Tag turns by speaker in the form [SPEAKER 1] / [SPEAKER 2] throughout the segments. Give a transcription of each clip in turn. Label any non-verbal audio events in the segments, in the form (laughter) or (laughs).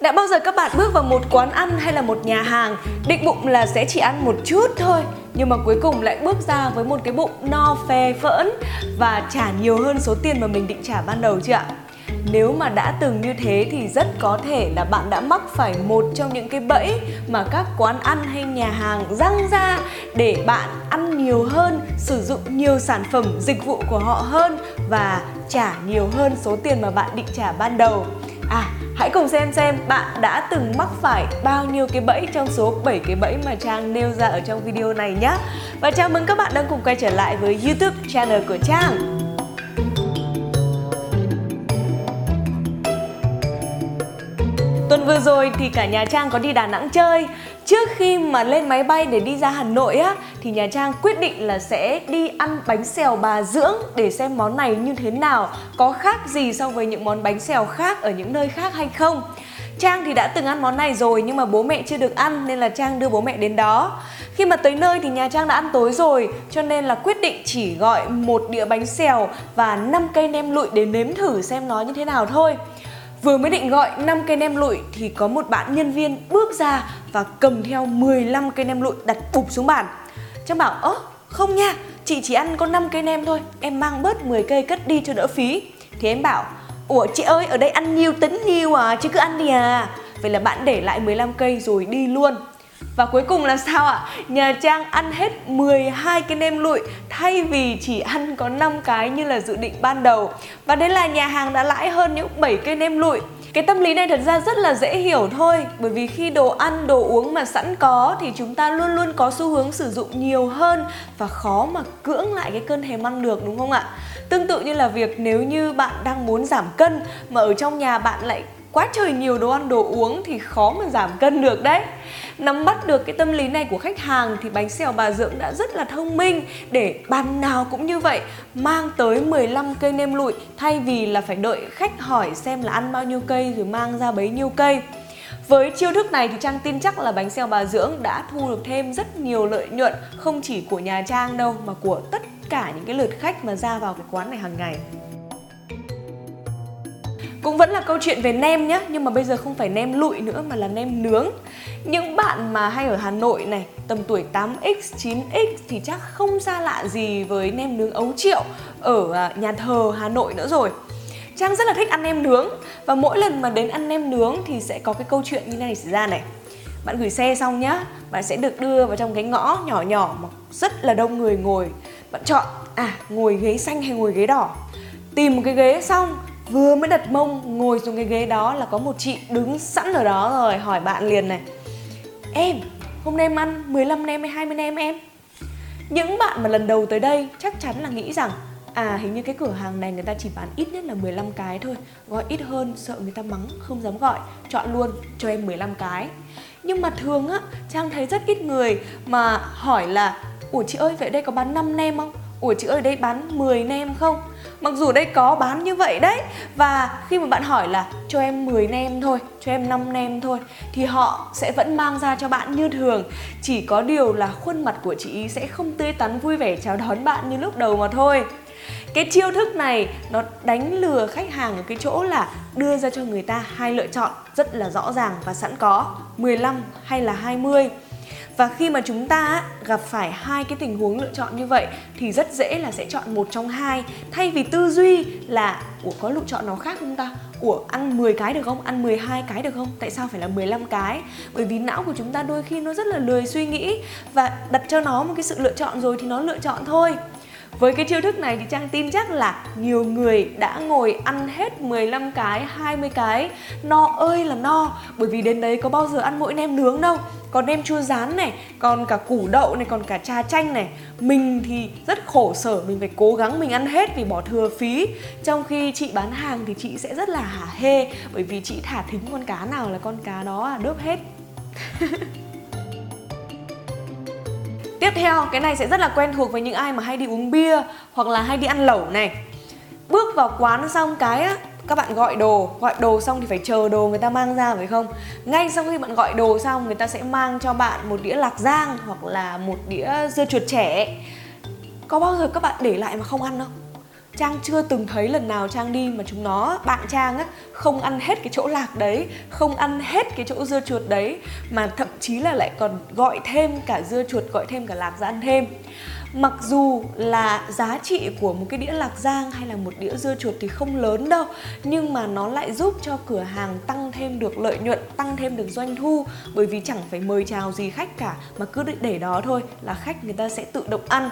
[SPEAKER 1] Đã bao giờ các bạn bước vào một quán ăn hay là một nhà hàng định bụng là sẽ chỉ ăn một chút thôi nhưng mà cuối cùng lại bước ra với một cái bụng no phè phỡn và trả nhiều hơn số tiền mà mình định trả ban đầu chưa ạ? Nếu mà đã từng như thế thì rất có thể là bạn đã mắc phải một trong những cái bẫy mà các quán ăn hay nhà hàng răng ra để bạn ăn nhiều hơn, sử dụng nhiều sản phẩm dịch vụ của họ hơn và trả nhiều hơn số tiền mà bạn định trả ban đầu. À, hãy cùng xem xem bạn đã từng mắc phải bao nhiêu cái bẫy trong số 7 cái bẫy mà Trang nêu ra ở trong video này nhé. Và chào mừng các bạn đang cùng quay trở lại với YouTube channel của Trang. Tuần vừa rồi thì cả nhà Trang có đi Đà Nẵng chơi Trước khi mà lên máy bay để đi ra Hà Nội á, Thì nhà Trang quyết định là sẽ đi ăn bánh xèo bà dưỡng Để xem món này như thế nào, Có khác gì so với những món bánh xèo khác ở những nơi khác hay không Trang thì đã từng ăn món này rồi nhưng mà bố mẹ chưa được ăn nên là Trang đưa bố mẹ đến đó. Khi mà tới nơi thì nhà Trang đã ăn tối rồi, cho nên là quyết định chỉ gọi một đĩa bánh xèo và 5 cây nem lụi để nếm thử xem nó như thế nào thôi. Vừa mới định gọi 5 cây nem lụi thì có một bạn nhân viên bước ra và cầm theo 15 cây nem lụi đặt bụp xuống bàn. Trang bảo, ớ không nha, chị chỉ ăn có 5 cây nem thôi, em mang bớt 10 cây cất đi cho đỡ phí. Thì em bảo, ủa chị ơi ở đây ăn nhiều tính nhiều à, chứ cứ ăn đi à. Vậy là bạn để lại 15 cây rồi đi luôn. Và cuối cùng là sao ạ? Nhà Trang ăn hết 12 cái nem lụi thay vì chỉ ăn có 5 cái như là dự định ban đầu. Và đấy là nhà hàng đã lãi hơn những 7 cây nem lụi. Cái tâm lý này thật ra rất là dễ hiểu thôi Bởi vì khi đồ ăn, đồ uống mà sẵn có Thì chúng ta luôn luôn có xu hướng sử dụng nhiều hơn Và khó mà cưỡng lại cái cơn thèm ăn được đúng không ạ? Tương tự như là việc nếu như bạn đang muốn giảm cân Mà ở trong nhà bạn lại quá trời nhiều đồ ăn, đồ uống thì khó mà giảm cân được đấy. Nắm bắt được cái tâm lý này của khách hàng thì bánh xèo bà Dưỡng đã rất là thông minh. Để bàn nào cũng như vậy, mang tới 15 cây nem lụi, thay vì là phải đợi khách hỏi xem là ăn bao nhiêu cây rồi mang ra bấy nhiêu cây. Với chiêu thức này thì Trang tin chắc là bánh xèo bà Dưỡng đã thu được thêm rất nhiều lợi nhuận, không chỉ của nhà Trang đâu, mà của tất cả những cái lượt khách mà ra vào cái quán này hàng ngày. Cũng vẫn là câu chuyện về nem nhé Nhưng mà bây giờ không phải nem lụi nữa mà là nem nướng. Những bạn mà hay ở Hà Nội này Tầm tuổi 8X, 9X Thì chắc không xa lạ gì với nem nướng ấu triệu Ở à, nhà thờ Hà Nội nữa rồi. Trang rất là thích ăn nem nướng Và mỗi lần mà đến ăn nem nướng Thì sẽ có cái câu chuyện như này xảy ra này. Bạn gửi xe xong nhá Bạn sẽ được đưa vào trong cái ngõ nhỏ nhỏ Mà rất là đông người ngồi. Bạn chọn à ngồi ghế xanh hay ngồi ghế đỏ? Tìm một cái ghế xong Vừa mới đặt mông ngồi xuống cái ghế đó là có một chị đứng sẵn ở đó rồi hỏi bạn liền này Em, hôm nay em ăn 15 nem hay 20 nem em? Những bạn mà lần đầu tới đây chắc chắn là nghĩ rằng À hình như cái cửa hàng này người ta chỉ bán ít nhất là 15 cái thôi Gọi ít hơn sợ người ta mắng không dám gọi Chọn luôn cho em 15 cái Nhưng mà thường á Trang thấy rất ít người mà hỏi là Ủa chị ơi vậy đây có bán 5 nem không? Ủa chị ơi đây bán 10 nem không? Mặc dù đây có bán như vậy đấy Và khi mà bạn hỏi là cho em 10 nem thôi, cho em 5 nem thôi Thì họ sẽ vẫn mang ra cho bạn như thường. Chỉ có điều là khuôn mặt của chị ý sẽ không tươi tắn vui vẻ chào đón bạn như lúc đầu mà thôi. Cái chiêu thức này nó đánh lừa khách hàng ở cái chỗ là đưa ra cho người ta hai lựa chọn rất là rõ ràng và sẵn có 15 hay là 20 và khi mà chúng ta gặp phải hai cái tình huống lựa chọn như vậy, thì rất dễ là sẽ chọn một trong hai. Thay vì tư duy là, ủa, có lựa chọn nào khác không ta? Ủa, ăn 10 cái được không? Ăn 12 cái được không? Tại sao phải là 15 cái? Bởi vì não của chúng ta đôi khi nó rất là lười suy nghĩ và đặt cho nó một cái sự lựa chọn rồi thì nó lựa chọn thôi với cái chiêu thức này thì Trang tin chắc là nhiều người đã ngồi ăn hết 15 cái, 20 cái. No ơi là no Bởi vì đến đấy có bao giờ ăn mỗi nem nướng đâu. Còn nem chua rán này, còn cả củ đậu này, còn cả trà chanh này. Mình thì rất khổ sở, mình phải cố gắng mình ăn hết vì bỏ thừa phí. Trong khi chị bán hàng thì chị sẽ rất là hả hê Bởi vì chị thả thính con cá nào là con cá đó à, đớp hết. (laughs) Tiếp theo, cái này sẽ rất là quen thuộc với những ai mà hay đi uống bia hoặc là hay đi ăn lẩu này. Bước vào quán xong cái á, các bạn gọi đồ, gọi đồ xong thì phải chờ đồ người ta mang ra phải không? Ngay sau khi bạn gọi đồ xong người ta sẽ mang cho bạn một đĩa lạc giang hoặc là một đĩa dưa chuột trẻ. Có bao giờ các bạn để lại mà không ăn không? Trang chưa từng thấy lần nào Trang đi mà chúng nó bạn Trang á không ăn hết cái chỗ lạc đấy, không ăn hết cái chỗ dưa chuột đấy mà thậm chí là lại còn gọi thêm cả dưa chuột, gọi thêm cả lạc ra ăn thêm. Mặc dù là giá trị của một cái đĩa lạc giang hay là một đĩa dưa chuột thì không lớn đâu Nhưng mà nó lại giúp cho cửa hàng tăng thêm được lợi nhuận, tăng thêm được doanh thu Bởi vì chẳng phải mời chào gì khách cả mà cứ để đó thôi là khách người ta sẽ tự động ăn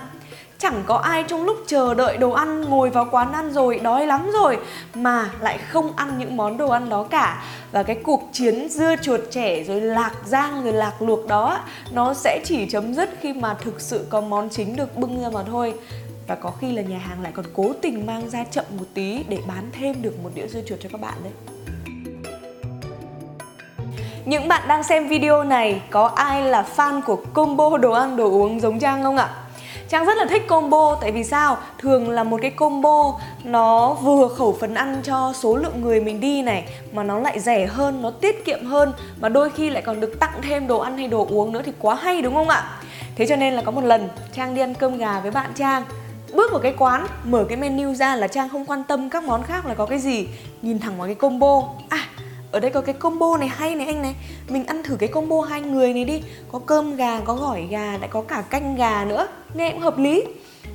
[SPEAKER 1] Chẳng có ai trong lúc chờ đợi đồ ăn, ngồi vào quán ăn rồi, đói lắm rồi, mà lại không ăn những món đồ ăn đó cả. Và cái cuộc chiến dưa chuột trẻ rồi lạc giang rồi lạc luộc đó, nó sẽ chỉ chấm dứt khi mà thực sự có món chính được bưng ra mà thôi. Và có khi là nhà hàng lại còn cố tình mang ra chậm một tí để bán thêm được một đĩa dưa chuột cho các bạn đấy. Những bạn đang xem video này, có ai là fan của combo đồ ăn đồ uống giống Trang không ạ? Trang rất là thích combo tại vì sao? Thường là một cái combo nó vừa khẩu phần ăn cho số lượng người mình đi này mà nó lại rẻ hơn, nó tiết kiệm hơn mà đôi khi lại còn được tặng thêm đồ ăn hay đồ uống nữa thì quá hay đúng không ạ? Thế cho nên là có một lần Trang đi ăn cơm gà với bạn Trang Bước vào cái quán, mở cái menu ra là Trang không quan tâm các món khác là có cái gì Nhìn thẳng vào cái combo À, ở đây có cái combo này hay này anh này. Mình ăn thử cái combo hai người này đi. Có cơm gà, có gỏi gà, lại có cả canh gà nữa. Nghe cũng hợp lý.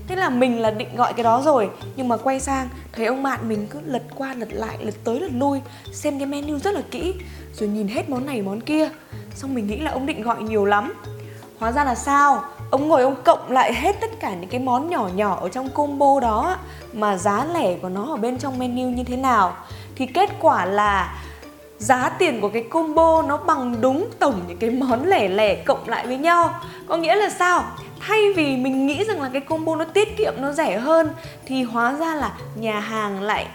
[SPEAKER 1] Thế là mình là định gọi cái đó rồi. Nhưng mà quay sang thấy ông bạn mình cứ lật qua lật lại, lật tới lật lui. Xem cái menu rất là kỹ. Rồi nhìn hết món này món kia. Xong mình nghĩ là ông định gọi nhiều lắm. Hóa ra là sao? Ông ngồi ông cộng lại hết tất cả những cái món nhỏ nhỏ ở trong combo đó. Mà giá lẻ của nó ở bên trong menu như thế nào? Thì kết quả là giá tiền của cái combo nó bằng đúng tổng những cái món lẻ lẻ cộng lại với nhau. Có nghĩa là sao? Thay vì mình nghĩ rằng là cái combo nó tiết kiệm, nó rẻ hơn, thì hóa ra là nhà hàng lại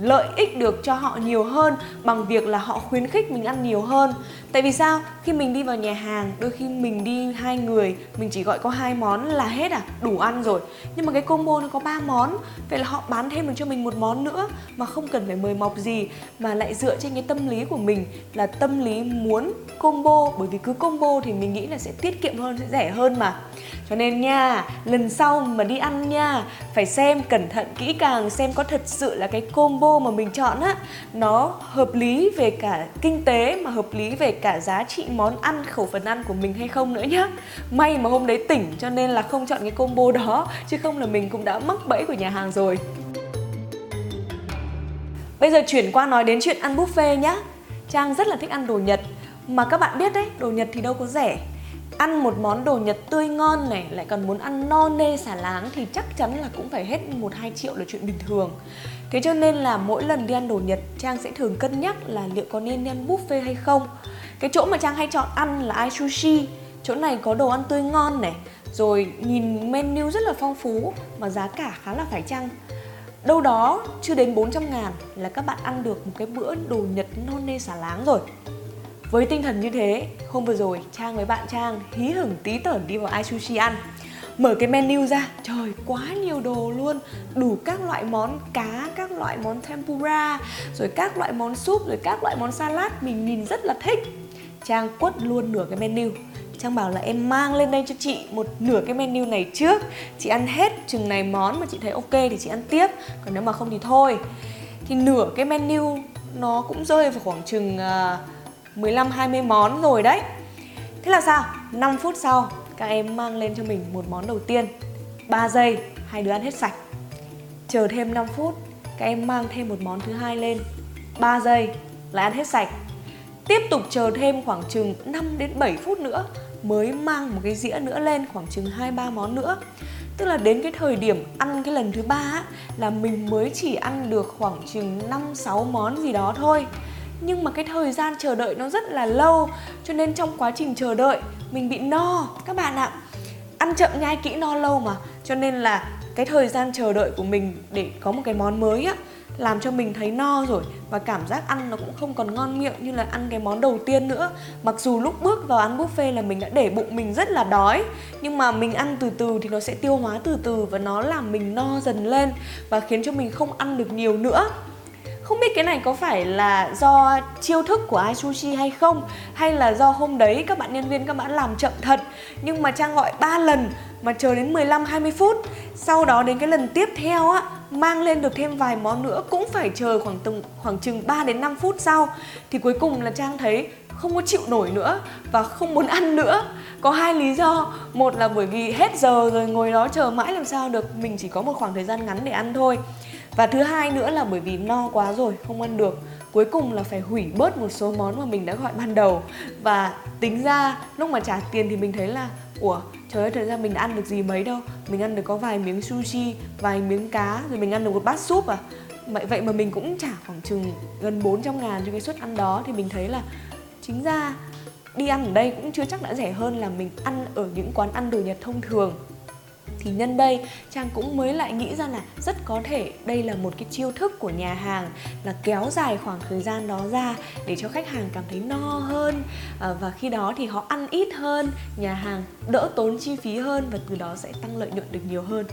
[SPEAKER 1] lợi ích được cho họ nhiều hơn bằng việc là họ khuyến khích mình ăn nhiều hơn. Tại vì sao? Khi mình đi vào nhà hàng, đôi khi mình đi hai người, mình chỉ gọi có hai món là hết à? Đủ ăn rồi. Nhưng mà cái combo nó có ba món, vậy là họ bán thêm được cho mình một món nữa mà không cần phải mời mọc gì, mà lại dựa trên cái tâm lý của mình là tâm lý muốn combo, bởi vì cứ combo thì mình nghĩ là sẽ tiết kiệm hơn, sẽ rẻ hơn mà. Cho nên nha, lần sau mà đi ăn nha, phải xem cẩn thận kỹ càng, xem có thật sự là cái combo mà mình chọn á, nó hợp lý về cả kinh tế mà hợp lý về cả giá trị món ăn khẩu phần ăn của mình hay không nữa nhá. May mà hôm đấy tỉnh cho nên là không chọn cái combo đó chứ không là mình cũng đã mắc bẫy của nhà hàng rồi. Bây giờ chuyển qua nói đến chuyện ăn buffet nhá. Trang rất là thích ăn đồ Nhật. Mà các bạn biết đấy, đồ Nhật thì đâu có rẻ. Ăn một món đồ Nhật tươi ngon này lại còn muốn ăn no nê xả láng thì chắc chắn là cũng phải hết 1 2 triệu là chuyện bình thường. Thế cho nên là mỗi lần đi ăn đồ Nhật Trang sẽ thường cân nhắc là liệu có nên đi ăn buffet hay không. Cái chỗ mà Trang hay chọn ăn là Ai Sushi. Chỗ này có đồ ăn tươi ngon này, rồi nhìn menu rất là phong phú mà giá cả khá là phải chăng. Đâu đó chưa đến 400 ngàn là các bạn ăn được một cái bữa đồ Nhật non nê xả láng rồi. Với tinh thần như thế, hôm vừa rồi Trang với bạn Trang hí hửng tí tởn đi vào ai sushi ăn Mở cái menu ra, trời quá nhiều đồ luôn Đủ các loại món cá, các loại món tempura Rồi các loại món súp, rồi các loại món salad Mình nhìn rất là thích Trang quất luôn nửa cái menu Trang bảo là em mang lên đây cho chị một nửa cái menu này trước Chị ăn hết chừng này món mà chị thấy ok thì chị ăn tiếp Còn nếu mà không thì thôi Thì nửa cái menu nó cũng rơi vào khoảng chừng uh, 15 20 món rồi đấy. Thế là sao? 5 phút sau các em mang lên cho mình một món đầu tiên. 3 giây hai đứa ăn hết sạch. Chờ thêm 5 phút các em mang thêm một món thứ hai lên. 3 giây lại ăn hết sạch. Tiếp tục chờ thêm khoảng chừng 5 đến 7 phút nữa mới mang một cái dĩa nữa lên, khoảng chừng 2 3 món nữa. Tức là đến cái thời điểm ăn cái lần thứ ba là mình mới chỉ ăn được khoảng chừng 5 6 món gì đó thôi nhưng mà cái thời gian chờ đợi nó rất là lâu, cho nên trong quá trình chờ đợi, mình bị no, các bạn ạ ăn chậm nhai kỹ no lâu mà, cho nên là cái thời gian chờ đợi của mình để có một cái món mới á làm cho mình thấy no rồi và cảm giác ăn nó cũng không còn ngon miệng như là ăn cái món đầu tiên nữa. Mặc dù lúc bước vào ăn buffet là mình đã để bụng mình rất là đói, nhưng mà mình ăn từ từ thì nó sẽ tiêu hóa từ từ và nó làm mình no dần lên và khiến cho mình không ăn được nhiều nữa. Không biết cái này có phải là do chiêu thức của ai sushi hay không, hay là do hôm đấy các bạn nhân viên các bạn làm chậm thật, nhưng mà Trang gọi 3 lần mà chờ đến 15 20 phút. Sau đó đến cái lần tiếp theo á, mang lên được thêm vài món nữa, cũng phải chờ khoảng tầm khoảng chừng 3 đến 5 phút sau. Thì cuối cùng là Trang thấy không có chịu nổi nữa và không muốn ăn nữa. Có hai lý do. Một là bởi vì hết giờ rồi ngồi đó chờ mãi làm sao được, mình chỉ có một khoảng thời gian ngắn để ăn thôi. Và thứ hai nữa là bởi vì no quá rồi, không ăn được. Cuối cùng là phải hủy bớt một số món mà mình đã gọi ban đầu. Và tính ra lúc mà trả tiền thì mình thấy là, ủa trời ơi thời gian mình đã ăn được gì mấy đâu. Mình ăn được có vài miếng sushi, vài miếng cá, rồi mình ăn được một bát súp à. Vậy mà mình cũng trả khoảng chừng gần 400 ngàn cho cái suất ăn đó, thì mình thấy là chính ra đi ăn ở đây cũng chưa chắc đã rẻ hơn là mình ăn ở những quán ăn đồ Nhật thông thường thì nhân đây Trang cũng mới lại nghĩ ra là rất có thể đây là một cái chiêu thức của nhà hàng là kéo dài khoảng thời gian đó ra để cho khách hàng cảm thấy no hơn. À, và khi đó thì họ ăn ít hơn nhà hàng đỡ tốn chi phí hơn và từ đó sẽ tăng lợi nhuận được nhiều hơn.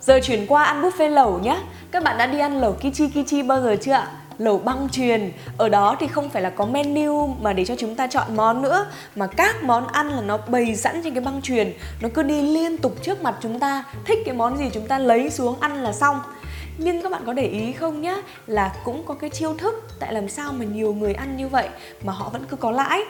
[SPEAKER 1] Giờ chuyển qua ăn buffet lẩu nhé Các bạn đã đi ăn lẩu Kichi Kichi bao giờ chưa ạ? Lẩu băng truyền ở đó thì không phải là có menu mà để cho chúng ta chọn món nữa, mà các món ăn là nó bày sẵn trên cái băng truyền nó cứ đi liên tục trước mặt chúng ta, thích cái món gì chúng ta lấy xuống ăn là xong nhưng các bạn có để ý không nhá? Là cũng có cái chiêu thức tại làm sao mà nhiều người ăn như vậy mà họ vẫn cứ có lãi.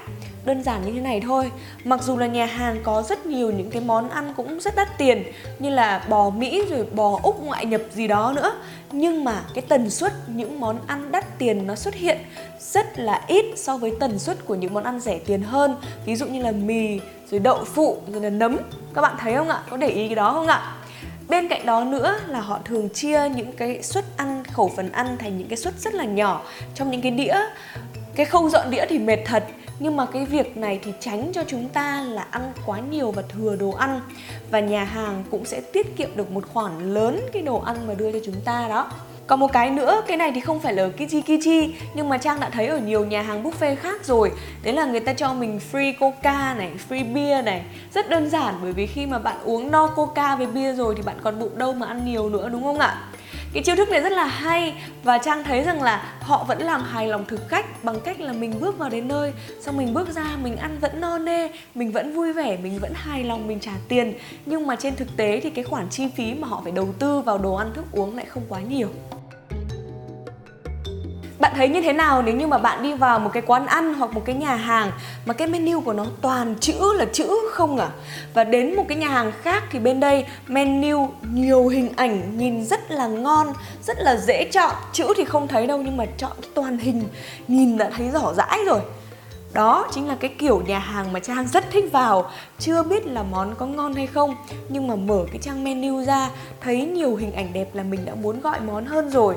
[SPEAKER 1] Đơn giản như thế này thôi. Mặc dù là nhà hàng có rất nhiều những cái món ăn cũng rất đắt tiền, như là bò mỹ rồi bò úc ngoại nhập gì đó nữa. Nhưng mà cái tần suất những món ăn đắt tiền nó xuất hiện rất là ít so với tần suất của những món ăn rẻ tiền hơn. Ví dụ như là mì, rồi đậu phụ, rồi là nấm. Các bạn thấy không ạ? Có để ý cái đó không ạ? Bên cạnh đó nữa là họ thường chia những cái suất ăn, khẩu phần ăn thành những cái suất rất là nhỏ trong những cái đĩa. Cái khâu dọn đĩa thì mệt thật nhưng mà cái việc này thì tránh cho chúng ta là ăn quá nhiều và thừa đồ ăn và nhà hàng cũng sẽ tiết kiệm được một khoản lớn cái đồ ăn mà đưa cho chúng ta đó còn một cái nữa, cái này thì không phải là Kichi Kichi Nhưng mà Trang đã thấy ở nhiều nhà hàng buffet khác rồi Đấy là người ta cho mình free coca này, free bia này Rất đơn giản bởi vì khi mà bạn uống no coca với bia rồi Thì bạn còn bụng đâu mà ăn nhiều nữa đúng không ạ? Cái chiêu thức này rất là hay và Trang thấy rằng là họ vẫn làm hài lòng thực khách bằng cách là mình bước vào đến nơi xong mình bước ra mình ăn vẫn no nê, mình vẫn vui vẻ, mình vẫn hài lòng mình trả tiền nhưng mà trên thực tế thì cái khoản chi phí mà họ phải đầu tư vào đồ ăn thức uống lại không quá nhiều. Thấy như thế nào nếu như mà bạn đi vào một cái quán ăn hoặc một cái nhà hàng mà cái menu của nó toàn chữ là chữ không à? Và đến một cái nhà hàng khác thì bên đây menu nhiều hình ảnh nhìn rất là ngon, rất là dễ chọn. Chữ thì không thấy đâu nhưng mà chọn cái toàn hình nhìn đã thấy rõ rãi rồi. Đó chính là cái kiểu nhà hàng mà Trang rất thích vào Chưa biết là món có ngon hay không Nhưng mà mở cái trang menu ra Thấy nhiều hình ảnh đẹp là mình đã muốn gọi món hơn rồi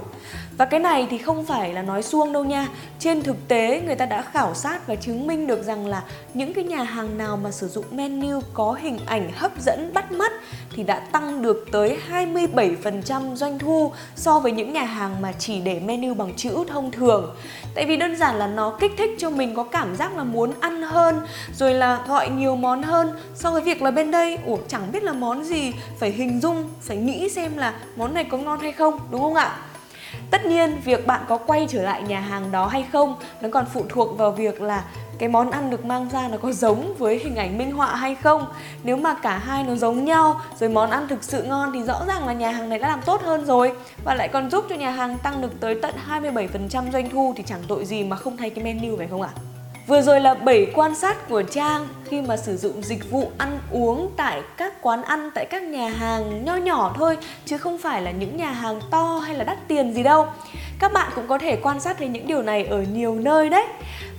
[SPEAKER 1] và cái này thì không phải là nói suông đâu nha. Trên thực tế người ta đã khảo sát và chứng minh được rằng là Những cái nhà hàng nào mà sử dụng menu có hình ảnh hấp dẫn bắt mắt Thì đã tăng được tới 27% doanh thu So với những nhà hàng mà chỉ để menu bằng chữ thông thường. Tại vì đơn giản là nó kích thích cho mình có cảm giác là muốn ăn hơn Rồi là gọi nhiều món hơn. So với việc là bên đây Ủa chẳng biết là món gì Phải hình dung, phải nghĩ xem là món này có ngon hay không Đúng không ạ? Tất nhiên, việc bạn có quay trở lại nhà hàng đó hay không, nó còn phụ thuộc vào việc là cái món ăn được mang ra nó có giống với hình ảnh minh họa hay không Nếu mà cả hai nó giống nhau, rồi món ăn thực sự ngon thì rõ ràng là nhà hàng này đã làm tốt hơn rồi Và lại còn giúp cho nhà hàng tăng được tới tận 27% doanh thu thì chẳng tội gì mà không thay cái menu, phải không ạ? Vừa rồi là 7 quan sát của Trang khi mà sử dụng dịch vụ ăn uống tại các quán ăn, tại các nhà hàng nho nhỏ thôi chứ không phải là những nhà hàng to hay là đắt tiền gì đâu. Các bạn cũng có thể quan sát thấy những điều này ở nhiều nơi đấy.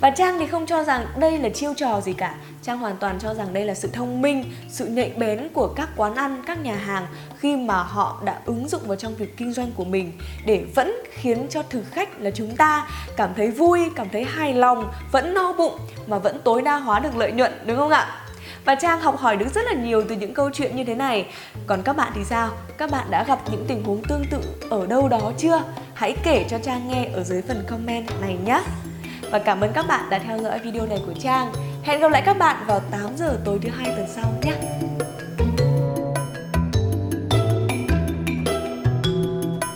[SPEAKER 1] Và Trang thì không cho rằng đây là chiêu trò gì cả Trang hoàn toàn cho rằng đây là sự thông minh, sự nhạy bén của các quán ăn, các nhà hàng khi mà họ đã ứng dụng vào trong việc kinh doanh của mình để vẫn khiến cho thực khách là chúng ta cảm thấy vui, cảm thấy hài lòng, vẫn no bụng mà vẫn tối đa hóa được lợi nhuận đúng không ạ? Và Trang học hỏi được rất là nhiều từ những câu chuyện như thế này Còn các bạn thì sao? Các bạn đã gặp những tình huống tương tự ở đâu đó chưa? Hãy kể cho Trang nghe ở dưới phần comment này nhé Và cảm ơn các bạn đã theo dõi video này của Trang Hẹn gặp lại các bạn vào 8 giờ tối thứ hai tuần sau nhé